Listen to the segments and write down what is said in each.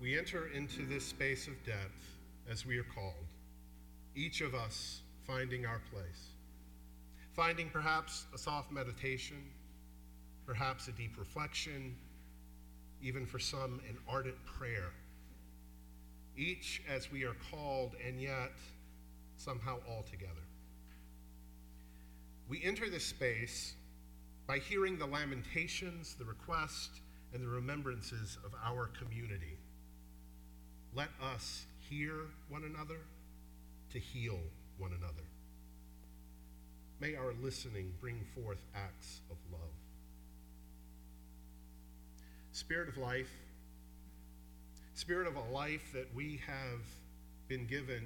we enter into this space of depth as we are called, each of us finding our place, finding perhaps a soft meditation, perhaps a deep reflection, even for some, an ardent prayer. Each as we are called, and yet somehow all together. We enter this space by hearing the lamentations, the request, and the remembrances of our community. Let us hear one another to heal one another. May our listening bring forth acts of love. Spirit of life, spirit of a life that we have been given,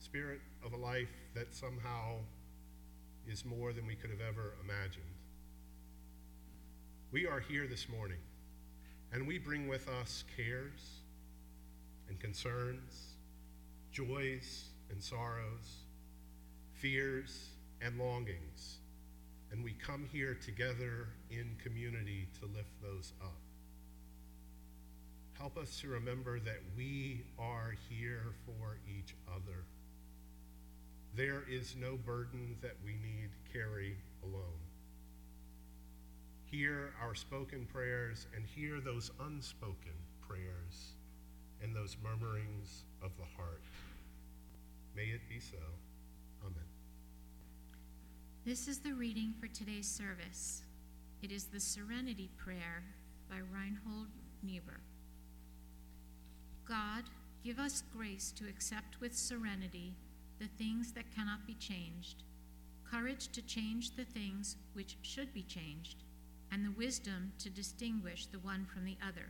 spirit of a life that somehow is more than we could have ever imagined. We are here this morning, and we bring with us cares and concerns, joys and sorrows, fears and longings, and we come here together in community to lift those up. Help us to remember that we are here for each other. There is no burden that we need carry alone. Hear our spoken prayers and hear those unspoken prayers and those murmurings of the heart. May it be so. Amen. This is the reading for today's service. It is the Serenity Prayer by Reinhold Niebuhr. God, give us grace to accept with serenity the things that cannot be changed, courage to change the things which should be changed, and the wisdom to distinguish the one from the other,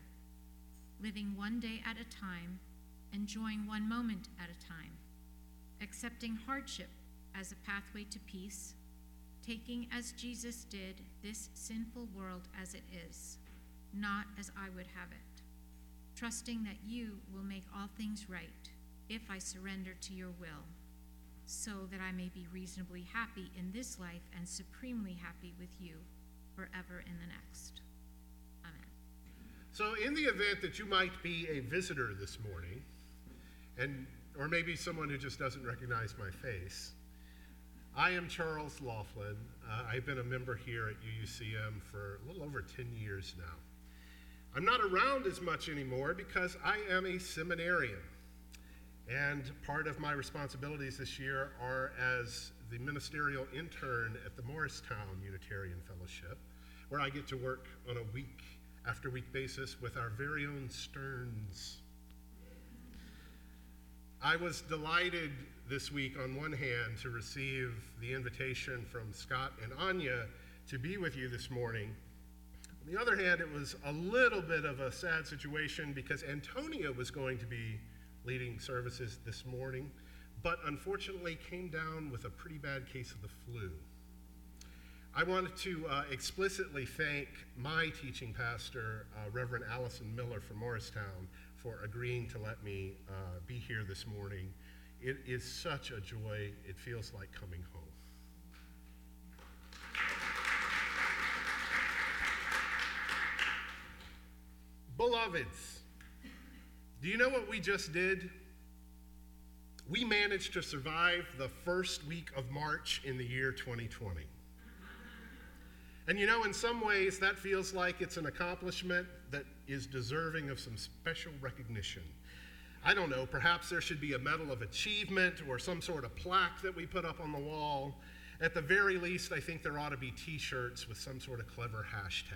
living one day at a time, enjoying one moment at a time, accepting hardship as a pathway to peace, taking as Jesus did this sinful world as it is, not as I would have it, trusting that you will make all things right if I surrender to your will so that I may be reasonably happy in this life and supremely happy with you forever in the next. Amen. So, in the event that you might be a visitor this morning, and or maybe someone who just doesn't recognize my face, I am Charles Loflin. Uh, I've been a member here at UUCM for a little over 10 years now. I'm not around as much anymore because I am a seminarian. And part of my responsibilities this year are as the ministerial intern at the Morristown Unitarian Fellowship, where I get to work on a week after week basis with our very own Stearns. I was delighted this week, on one hand, to receive the invitation from Scott and Anya to be with you this morning. On the other hand, it was a little bit of a sad situation because Antonia was going to be leading services this morning, but unfortunately came down with a pretty bad case of the flu. I wanted to uh, explicitly thank my teaching pastor, uh, Reverend Allison Miller from Morristown, for agreeing to let me uh, be here this morning. It is such a joy, it feels like coming home. Beloveds, do you know what we just did? We managed to survive the first week of March in the year 2020. And you know, in some ways, that feels like it's an accomplishment that is deserving of some special recognition. I don't know, perhaps there should be a medal of achievement or some sort of plaque that we put up on the wall. At the very least, I think there ought to be t shirts with some sort of clever hashtag.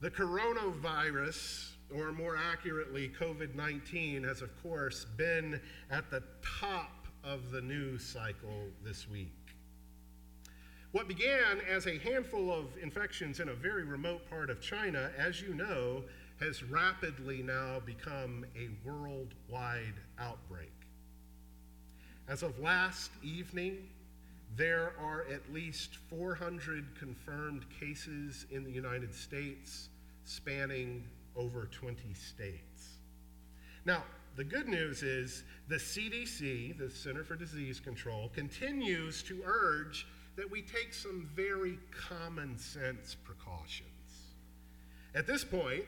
The coronavirus, or more accurately, COVID 19, has of course been at the top of the news cycle this week. What began as a handful of infections in a very remote part of China, as you know, has rapidly now become a worldwide outbreak. As of last evening, there are at least 400 confirmed cases in the United States, spanning over 20 states. Now, the good news is the CDC, the Center for Disease Control, continues to urge that we take some very common sense precautions. At this point,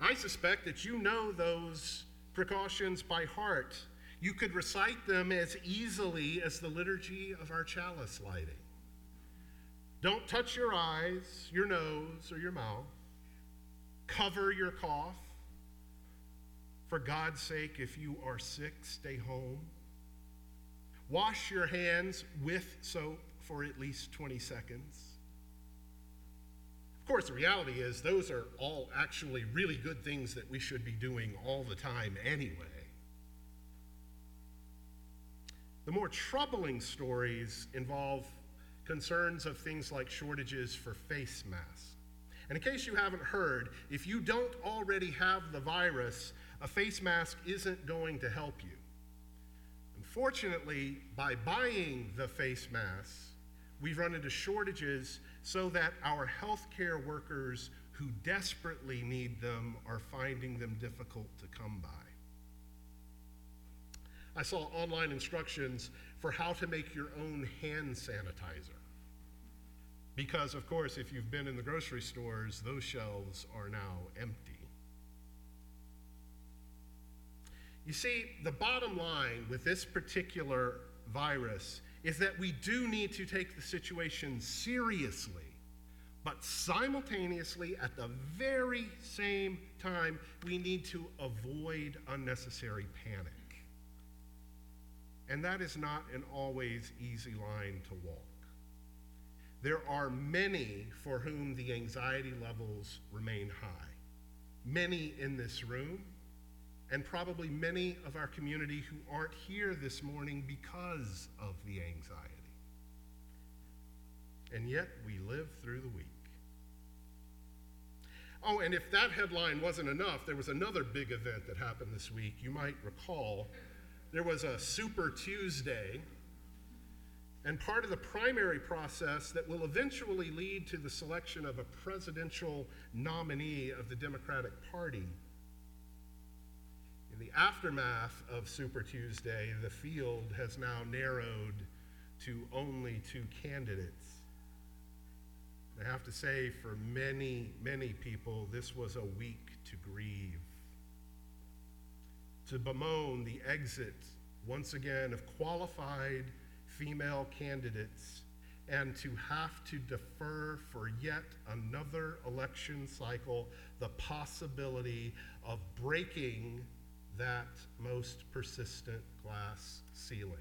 I suspect that you know those precautions by heart. You could recite them as easily as the liturgy of our chalice lighting. Don't touch your eyes, your nose, or your mouth. Cover your cough. For God's sake, if you are sick, stay home. Wash your hands with soap for at least 20 seconds. Of course, the reality is, those are all actually really good things that we should be doing all the time anyway. The more troubling stories involve concerns of things like shortages for face masks. And in case you haven't heard, if you don't already have the virus, a face mask isn't going to help you. Unfortunately, by buying the face masks, we've run into shortages so that our healthcare workers who desperately need them are finding them difficult to come by. I saw online instructions for how to make your own hand sanitizer. Because, of course, if you've been in the grocery stores, those shelves are now empty. You see, the bottom line with this particular virus is that we do need to take the situation seriously, but simultaneously, at the very same time, we need to avoid unnecessary panic. And that is not an always easy line to walk. There are many for whom the anxiety levels remain high. Many in this room, and probably many of our community who aren't here this morning because of the anxiety. And yet we live through the week. Oh, and if that headline wasn't enough, there was another big event that happened this week. You might recall there was a Super Tuesday, and part of the primary process that will eventually lead to the selection of a presidential nominee of the Democratic Party In the aftermath of Super Tuesday, the field has now narrowed to only two candidates. I have to say, for many, many people, this was a week to grieve. To bemoan the exit, once again, of qualified female candidates and to have to defer for yet another election cycle the possibility of breaking that most persistent glass ceiling.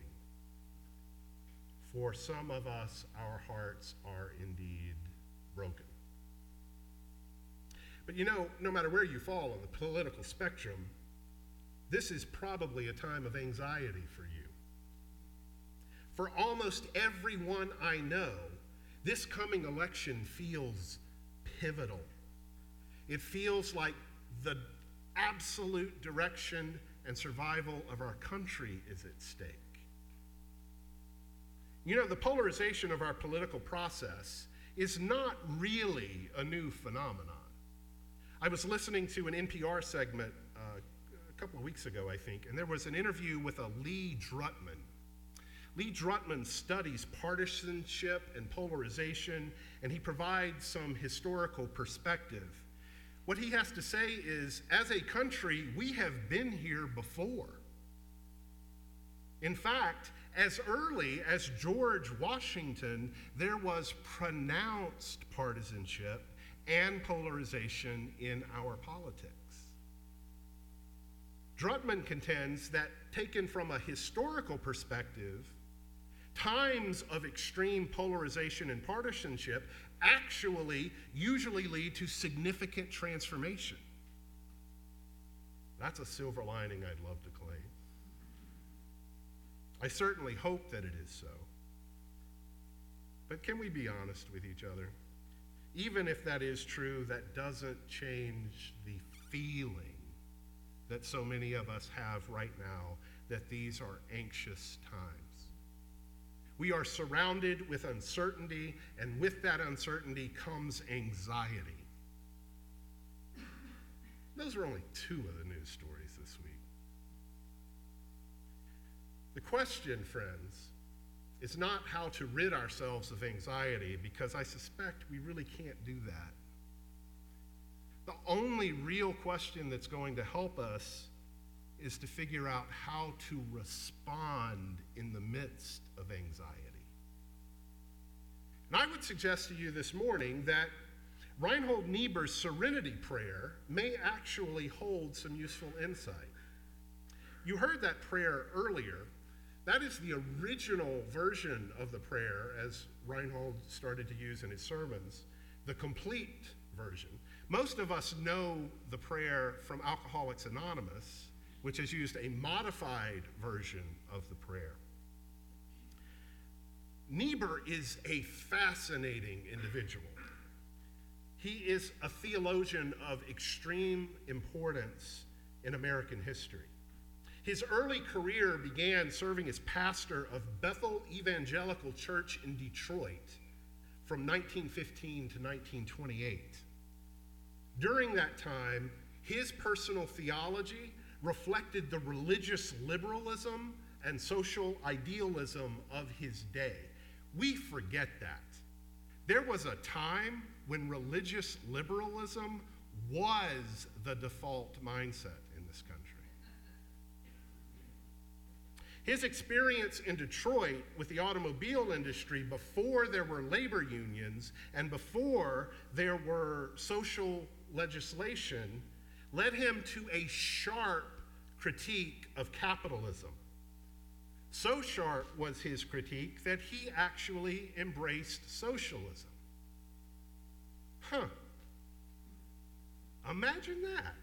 For some of us, our hearts are indeed broken. But you know, no matter where you fall on the political spectrum, this is probably a time of anxiety for you. For almost everyone I know, this coming election feels pivotal. It feels like the absolute direction and survival of our country is at stake. You know, the polarization of our political process is not really a new phenomenon. I was listening to an NPR segment uh, a couple of weeks ago, I think, and there was an interview with a Lee Drutman. Lee Drutman studies partisanship and polarization, and he provides some historical perspective what he has to say is as a country, we have been here before. In fact, as early as George Washington, there was pronounced partisanship and polarization in our politics. Drutman contends that, taken from a historical perspective, times of extreme polarization and partisanship actually usually lead to significant transformation. That's a silver lining I'd love to claim. I certainly hope that it is so. But can we be honest with each other? Even if that is true, that doesn't change the feeling that so many of us have right now that these are anxious times. We are surrounded with uncertainty, and with that uncertainty comes anxiety. Those are only two of the news stories this week. The question, friends, is not how to rid ourselves of anxiety, because I suspect we really can't do that. The only real question that's going to help us is to figure out how to respond in the midst of anxiety. And I would suggest to you this morning that Reinhold Niebuhr's Serenity Prayer may actually hold some useful insight. You heard that prayer earlier. That is the original version of the prayer as Reinhold started to use in his sermons, the complete version. Most of us know the prayer from Alcoholics Anonymous, which has used a modified version of the prayer. Niebuhr is a fascinating individual. He is a theologian of extreme importance in American history. His early career began serving as pastor of Bethel Evangelical Church in Detroit from 1915 to 1928. During that time, his personal theology reflected the religious liberalism and social idealism of his day. We forget that. There was a time when religious liberalism was the default mindset in this country. His experience in Detroit with the automobile industry before there were labor unions and before there were social legislation led him to a sharp critique of capitalism. So sharp was his critique that he actually embraced socialism. Huh. Imagine that.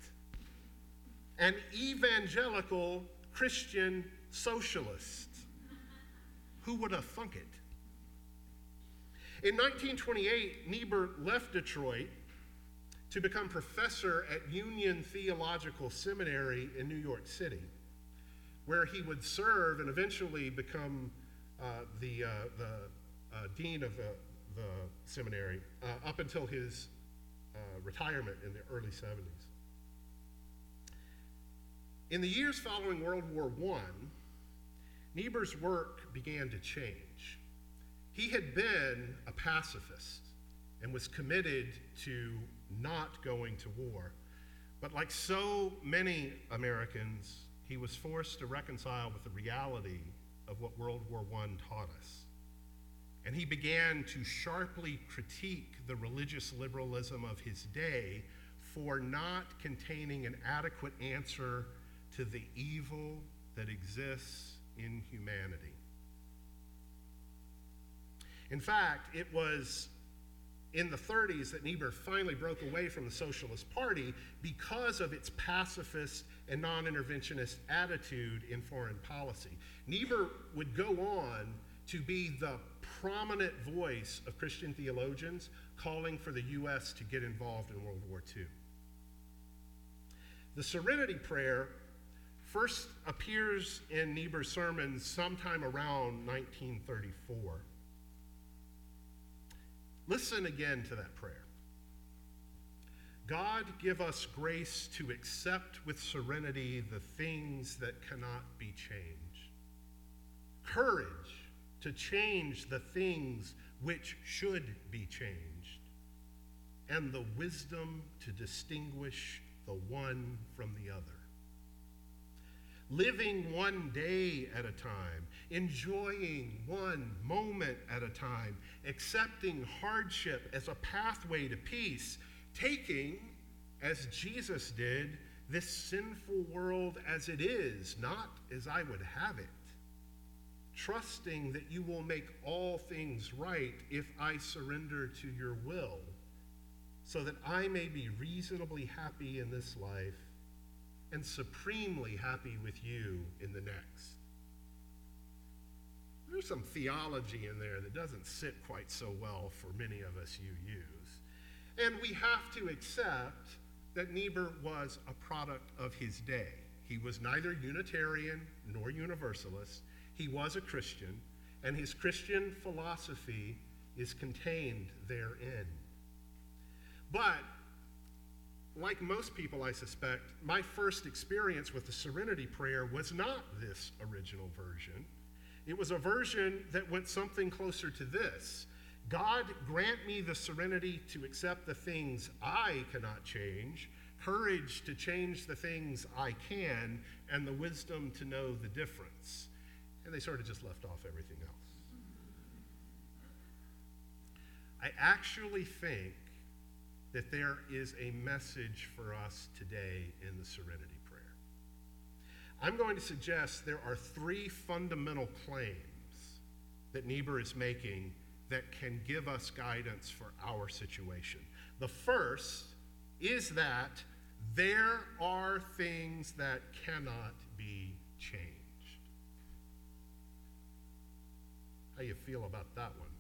An evangelical Christian socialist. Who would have thunk it? In 1928, Niebuhr left Detroit to become professor at Union Theological Seminary in New York City, where he would serve and eventually become uh, the, uh, the uh, dean of the, the seminary uh, up until his uh, retirement in the early 70s. In the years following World War I, Niebuhr's work began to change. He had been a pacifist and was committed to not going to war. But like so many Americans, he was forced to reconcile with the reality of what World War I taught us. And he began to sharply critique the religious liberalism of his day for not containing an adequate answer to the evil that exists in humanity. In fact, it was in the 30s that Niebuhr finally broke away from the Socialist Party because of its pacifist and non interventionist attitude in foreign policy. Niebuhr would go on to be the prominent voice of Christian theologians calling for the U.S. to get involved in World War II. The Serenity Prayer first appears in Niebuhr's sermons sometime around 1934. Listen again to that prayer. God, give us grace to accept with serenity the things that cannot be changed, courage to change the things which should be changed, and the wisdom to distinguish the one from the other living one day at a time, enjoying one moment at a time, accepting hardship as a pathway to peace, taking, as Jesus did, this sinful world as it is, not as I would have it. Trusting that you will make all things right if I surrender to your will, so that I may be reasonably happy in this life and supremely happy with you in the next. There's some theology in there that doesn't sit quite so well for many of us you use. And we have to accept that Niebuhr was a product of his day. He was neither Unitarian nor Universalist. He was a Christian, and his Christian philosophy is contained therein. But like most people, I suspect, my first experience with the Serenity Prayer was not this original version. It was a version that went something closer to this God, grant me the serenity to accept the things I cannot change, courage to change the things I can, and the wisdom to know the difference. And they sort of just left off everything else. I actually think that there is a message for us today in the Serenity Prayer. I'm going to suggest there are three fundamental claims that Niebuhr is making that can give us guidance for our situation. The first is that there are things that cannot be changed. How you feel about that one?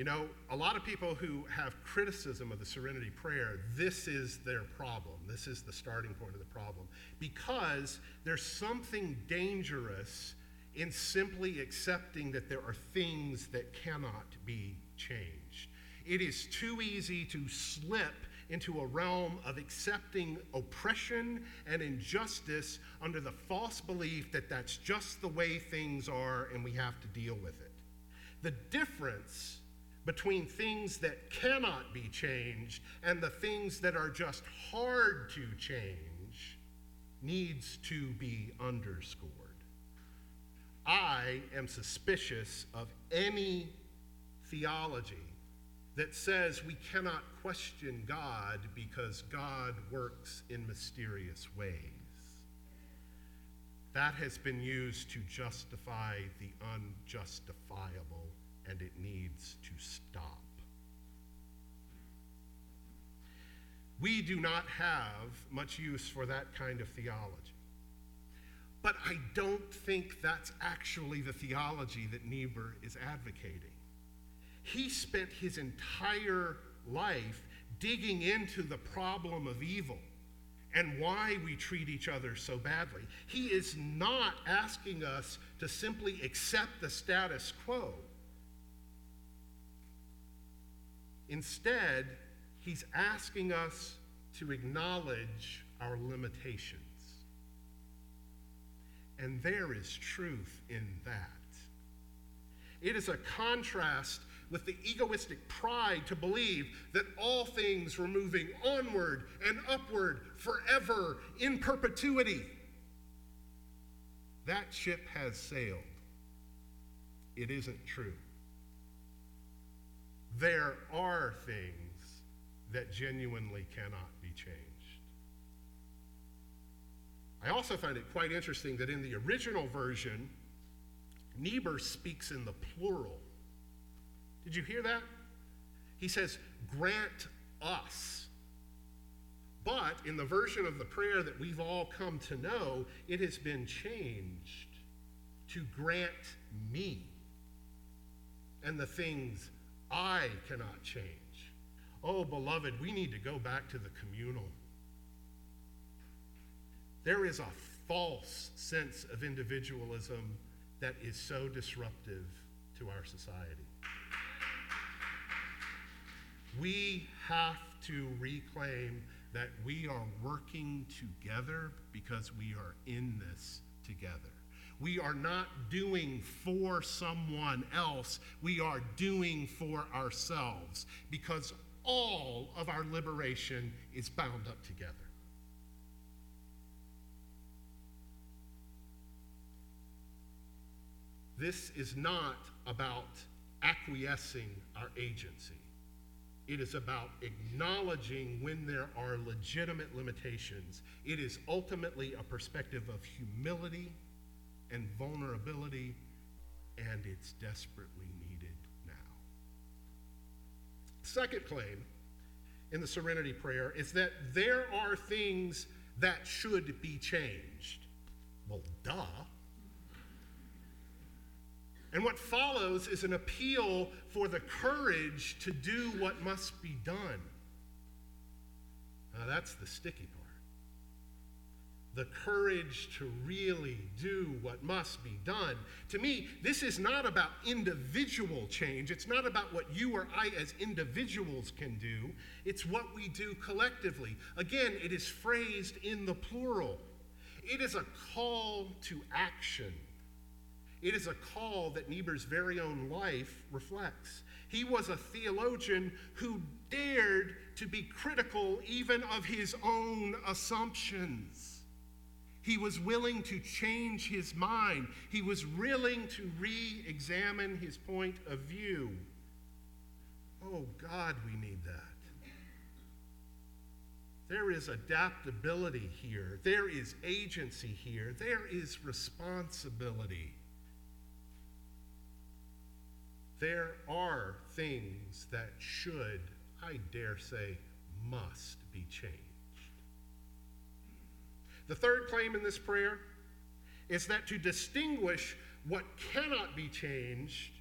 You know, a lot of people who have criticism of the serenity prayer, this is their problem. This is the starting point of the problem. Because there's something dangerous in simply accepting that there are things that cannot be changed. It is too easy to slip into a realm of accepting oppression and injustice under the false belief that that's just the way things are and we have to deal with it. The difference between things that cannot be changed and the things that are just hard to change needs to be underscored. I am suspicious of any theology that says we cannot question God because God works in mysterious ways. That has been used to justify the unjustifiable, and it needs to stop. We do not have much use for that kind of theology. But I don't think that's actually the theology that Niebuhr is advocating. He spent his entire life digging into the problem of evil and why we treat each other so badly. He is not asking us to simply accept the status quo. Instead, he's asking us to acknowledge our limitations. And there is truth in that. It is a contrast with the egoistic pride to believe that all things were moving onward and upward forever in perpetuity. That ship has sailed. It isn't true. There are things that genuinely cannot be changed. I also find it quite interesting that in the original version, Niebuhr speaks in the plural. Did you hear that? He says, grant us. But in the version of the prayer that we've all come to know, it has been changed to grant me and the things I cannot change. Oh, beloved, we need to go back to the communal. There is a false sense of individualism that is so disruptive to our society. We have to reclaim that we are working together because we are in this together. We are not doing for someone else, we are doing for ourselves because all of our liberation is bound up together. This is not about acquiescing our agency. It is about acknowledging when there are legitimate limitations. It is ultimately a perspective of humility and vulnerability, and it's desperately needed now. Second claim in the Serenity Prayer is that there are things that should be changed. Well, duh. And what follows is an appeal for the courage to do what must be done. Now, that's the sticky part. The courage to really do what must be done. To me, this is not about individual change. It's not about what you or I as individuals can do. It's what we do collectively. Again, it is phrased in the plural. It is a call to action It is a call that Niebuhr's very own life reflects. He was a theologian who dared to be critical even of his own assumptions. He was willing to change his mind. He was willing to re examine his point of view. Oh, God, we need that. There is adaptability here, there is agency here, there is responsibility. There are things that should, I dare say, must be changed. The third claim in this prayer is that to distinguish what cannot be changed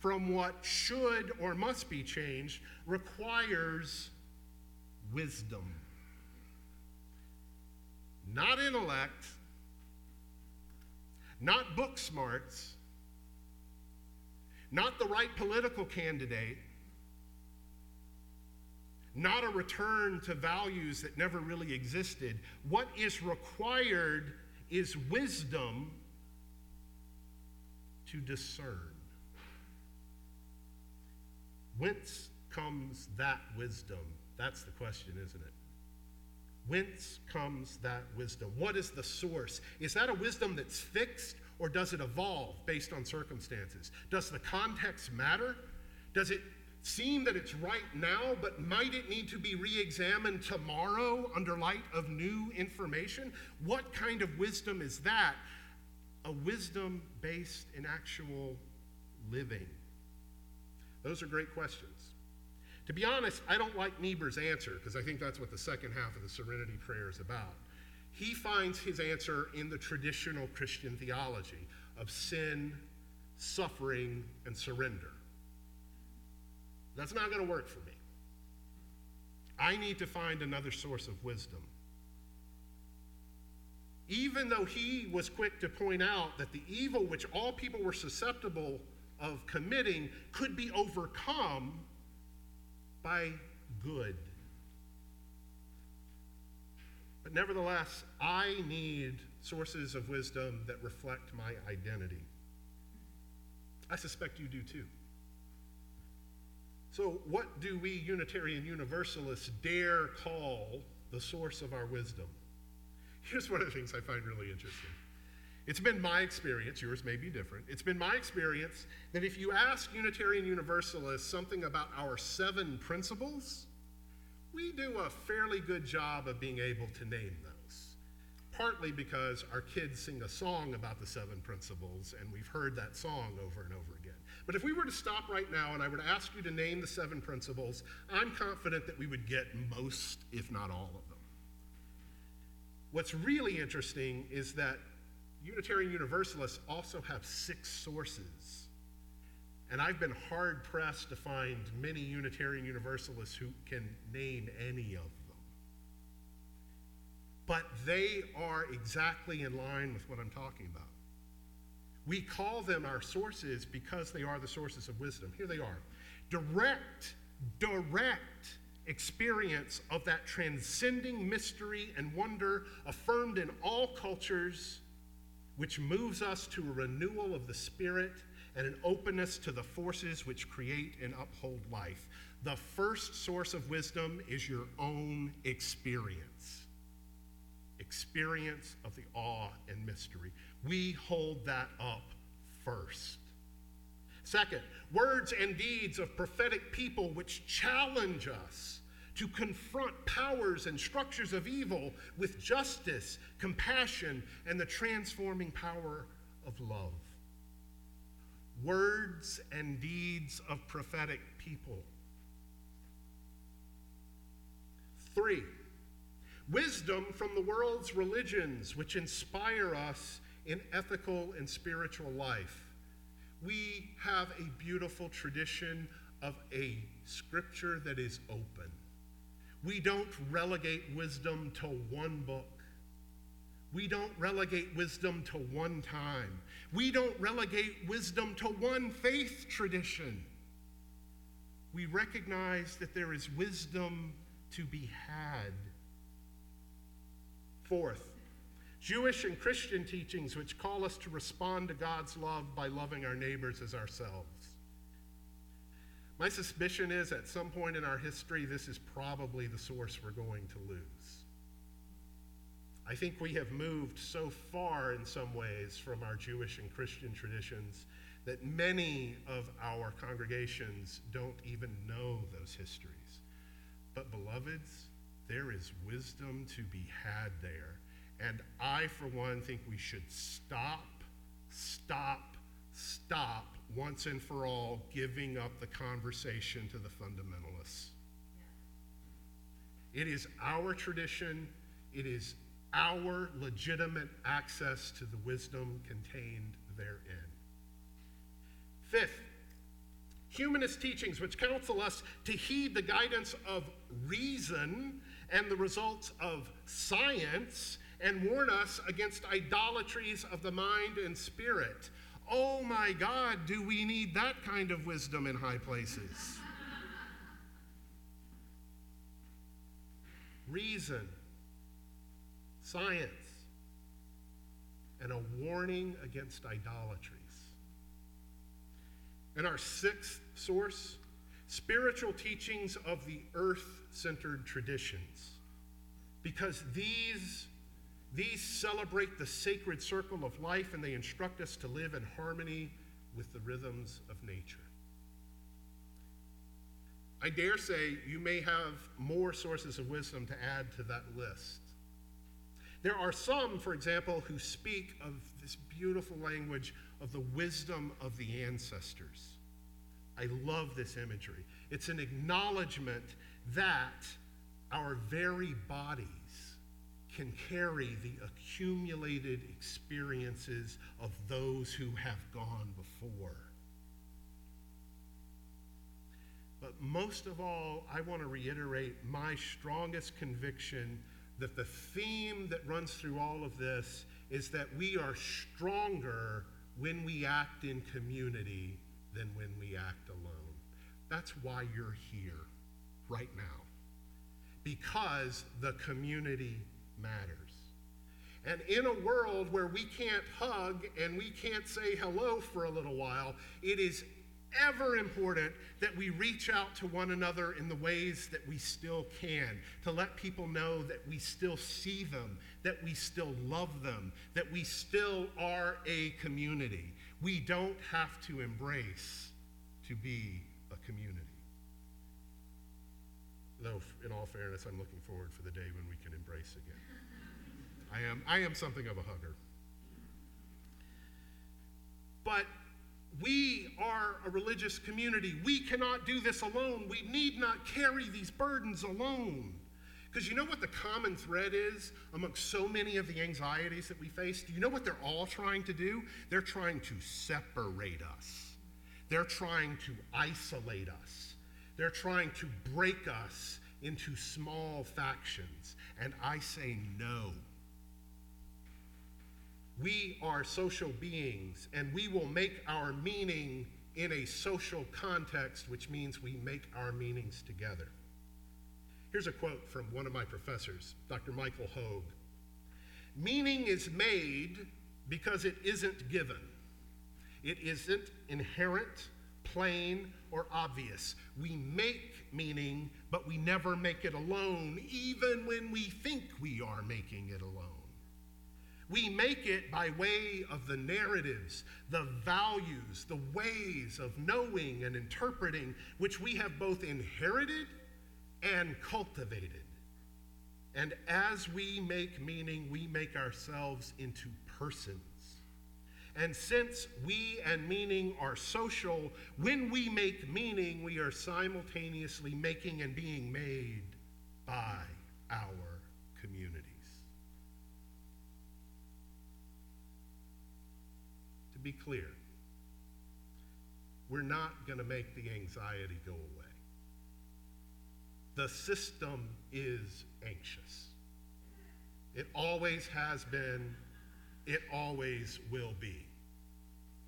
from what should or must be changed requires wisdom. Not intellect, not book smarts, not the right political candidate, not a return to values that never really existed. What is required is wisdom to discern. Whence comes that wisdom? That's the question, isn't it? Whence comes that wisdom? What is the source? Is that a wisdom that's fixed or does it evolve based on circumstances? Does the context matter? Does it seem that it's right now, but might it need to be re examined tomorrow under light of new information? What kind of wisdom is that? A wisdom based in actual living. Those are great questions. To be honest, I don't like Niebuhr's answer because I think that's what the second half of the Serenity Prayer is about. He finds his answer in the traditional Christian theology of sin, suffering, and surrender. That's not going to work for me. I need to find another source of wisdom. Even though he was quick to point out that the evil which all people were susceptible of committing could be overcome by good. But nevertheless, I need sources of wisdom that reflect my identity. I suspect you do too. So, what do we Unitarian Universalists dare call the source of our wisdom? Here's one of the things I find really interesting. It's been my experience, yours may be different. It's been my experience that if you ask Unitarian Universalists something about our seven principles, we do a fairly good job of being able to name those. Partly because our kids sing a song about the seven principles, and we've heard that song over and over again. But if we were to stop right now and I were to ask you to name the seven principles, I'm confident that we would get most, if not all of them. What's really interesting is that Unitarian Universalists also have six sources. And I've been hard pressed to find many Unitarian Universalists who can name any of them. But they are exactly in line with what I'm talking about. We call them our sources because they are the sources of wisdom. Here they are direct, direct experience of that transcending mystery and wonder affirmed in all cultures, which moves us to a renewal of the spirit and an openness to the forces which create and uphold life. The first source of wisdom is your own experience experience of the awe and mystery. We hold that up first. Second, words and deeds of prophetic people which challenge us to confront powers and structures of evil with justice, compassion, and the transforming power of love. Words and deeds of prophetic people. Three, wisdom from the world's religions which inspire us in ethical and spiritual life. We have a beautiful tradition of a scripture that is open. We don't relegate wisdom to one book. We don't relegate wisdom to one time. We don't relegate wisdom to one faith tradition. We recognize that there is wisdom to be had. Fourth, Jewish and Christian teachings which call us to respond to God's love by loving our neighbors as ourselves. My suspicion is at some point in our history, this is probably the source we're going to lose. I think we have moved so far in some ways from our Jewish and Christian traditions that many of our congregations don't even know those histories. But, beloveds, there is wisdom to be had there. And I, for one, think we should stop, stop, stop once and for all giving up the conversation to the fundamentalists. It is our tradition, it is our legitimate access to the wisdom contained therein. Fifth, humanist teachings which counsel us to heed the guidance of reason and the results of science and warn us against idolatries of the mind and spirit. Oh my God, do we need that kind of wisdom in high places? Reason, science, and a warning against idolatries. And our sixth source spiritual teachings of the earth centered traditions. Because these, these celebrate the sacred circle of life and they instruct us to live in harmony with the rhythms of nature. I dare say you may have more sources of wisdom to add to that list. There are some, for example, who speak of this beautiful language of the wisdom of the ancestors. I love this imagery. It's an acknowledgement that our very bodies can carry the accumulated experiences of those who have gone before. But most of all, I want to reiterate my strongest conviction that the theme that runs through all of this is that we are stronger when we act in community than when we act alone. That's why you're here right now, because the community matters. And in a world where we can't hug and we can't say hello for a little while, it is ever important that we reach out to one another in the ways that we still can, to let people know that we still see them, that we still love them, that we still are a community. We don't have to embrace to be a community. Though, in all fairness, I'm looking forward for the day when we can embrace again. I am, I am something of a hugger. But we are a religious community. We cannot do this alone. We need not carry these burdens alone. Because you know what the common thread is amongst so many of the anxieties that we face? Do you know what they're all trying to do? They're trying to separate us, they're trying to isolate us, they're trying to break us into small factions. And I say no. We are social beings, and we will make our meaning in a social context, which means we make our meanings together. Here's a quote from one of my professors, Dr. Michael Hogue Meaning is made because it isn't given, it isn't inherent, plain, or obvious. We make meaning, but we never make it alone, even when we think we are making it alone. We make it by way of the narratives, the values, the ways of knowing and interpreting, which we have both inherited and cultivated. And as we make meaning, we make ourselves into persons. And since we and meaning are social, when we make meaning, we are simultaneously making and being made by our be clear, we're not going to make the anxiety go away. The system is anxious. It always has been, it always will be.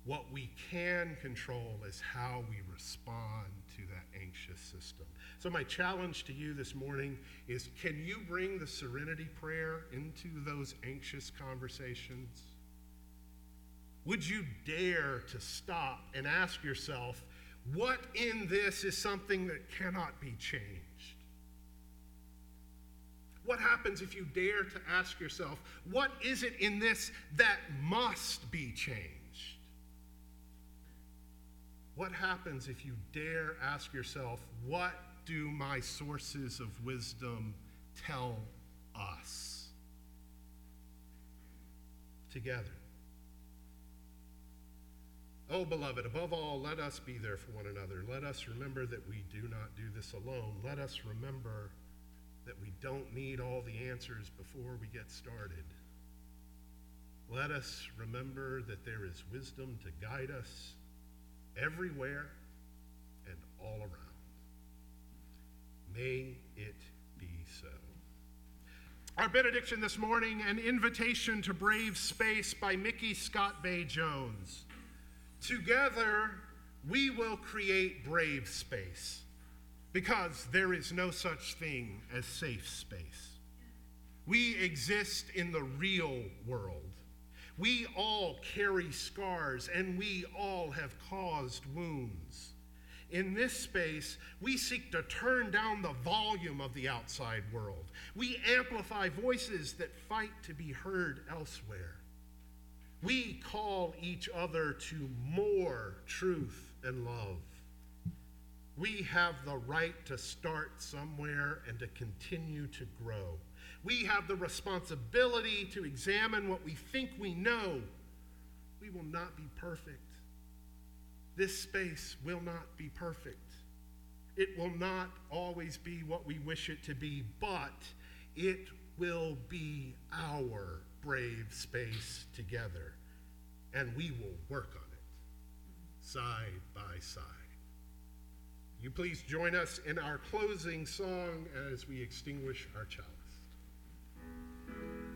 What we can control is how we respond to that anxious system. So, my challenge to you this morning is can you bring the serenity prayer into those anxious conversations? Would you dare to stop and ask yourself, what in this is something that cannot be changed? What happens if you dare to ask yourself, what is it in this that must be changed? What happens if you dare ask yourself, what do my sources of wisdom tell us? Together. Oh, beloved, above all, let us be there for one another. Let us remember that we do not do this alone. Let us remember that we don't need all the answers before we get started. Let us remember that there is wisdom to guide us everywhere and all around. May it be so. Our benediction this morning an invitation to brave space by Micky ScottBey Jones. Together, we will create brave space because there is no such thing as safe space. We exist in the real world. We all carry scars and we all have caused wounds. In this space, we seek to turn down the volume of the outside world. We amplify voices that fight to be heard elsewhere. We call each other to more truth and love. We have the right to start somewhere and to continue to grow. We have the responsibility to examine what we think we know. We will not be perfect. This space will not be perfect. It will not always be what we wish it to be, but it will be our brave space together, and we will work on it side by side. You please join us in our closing song as we extinguish our chalice.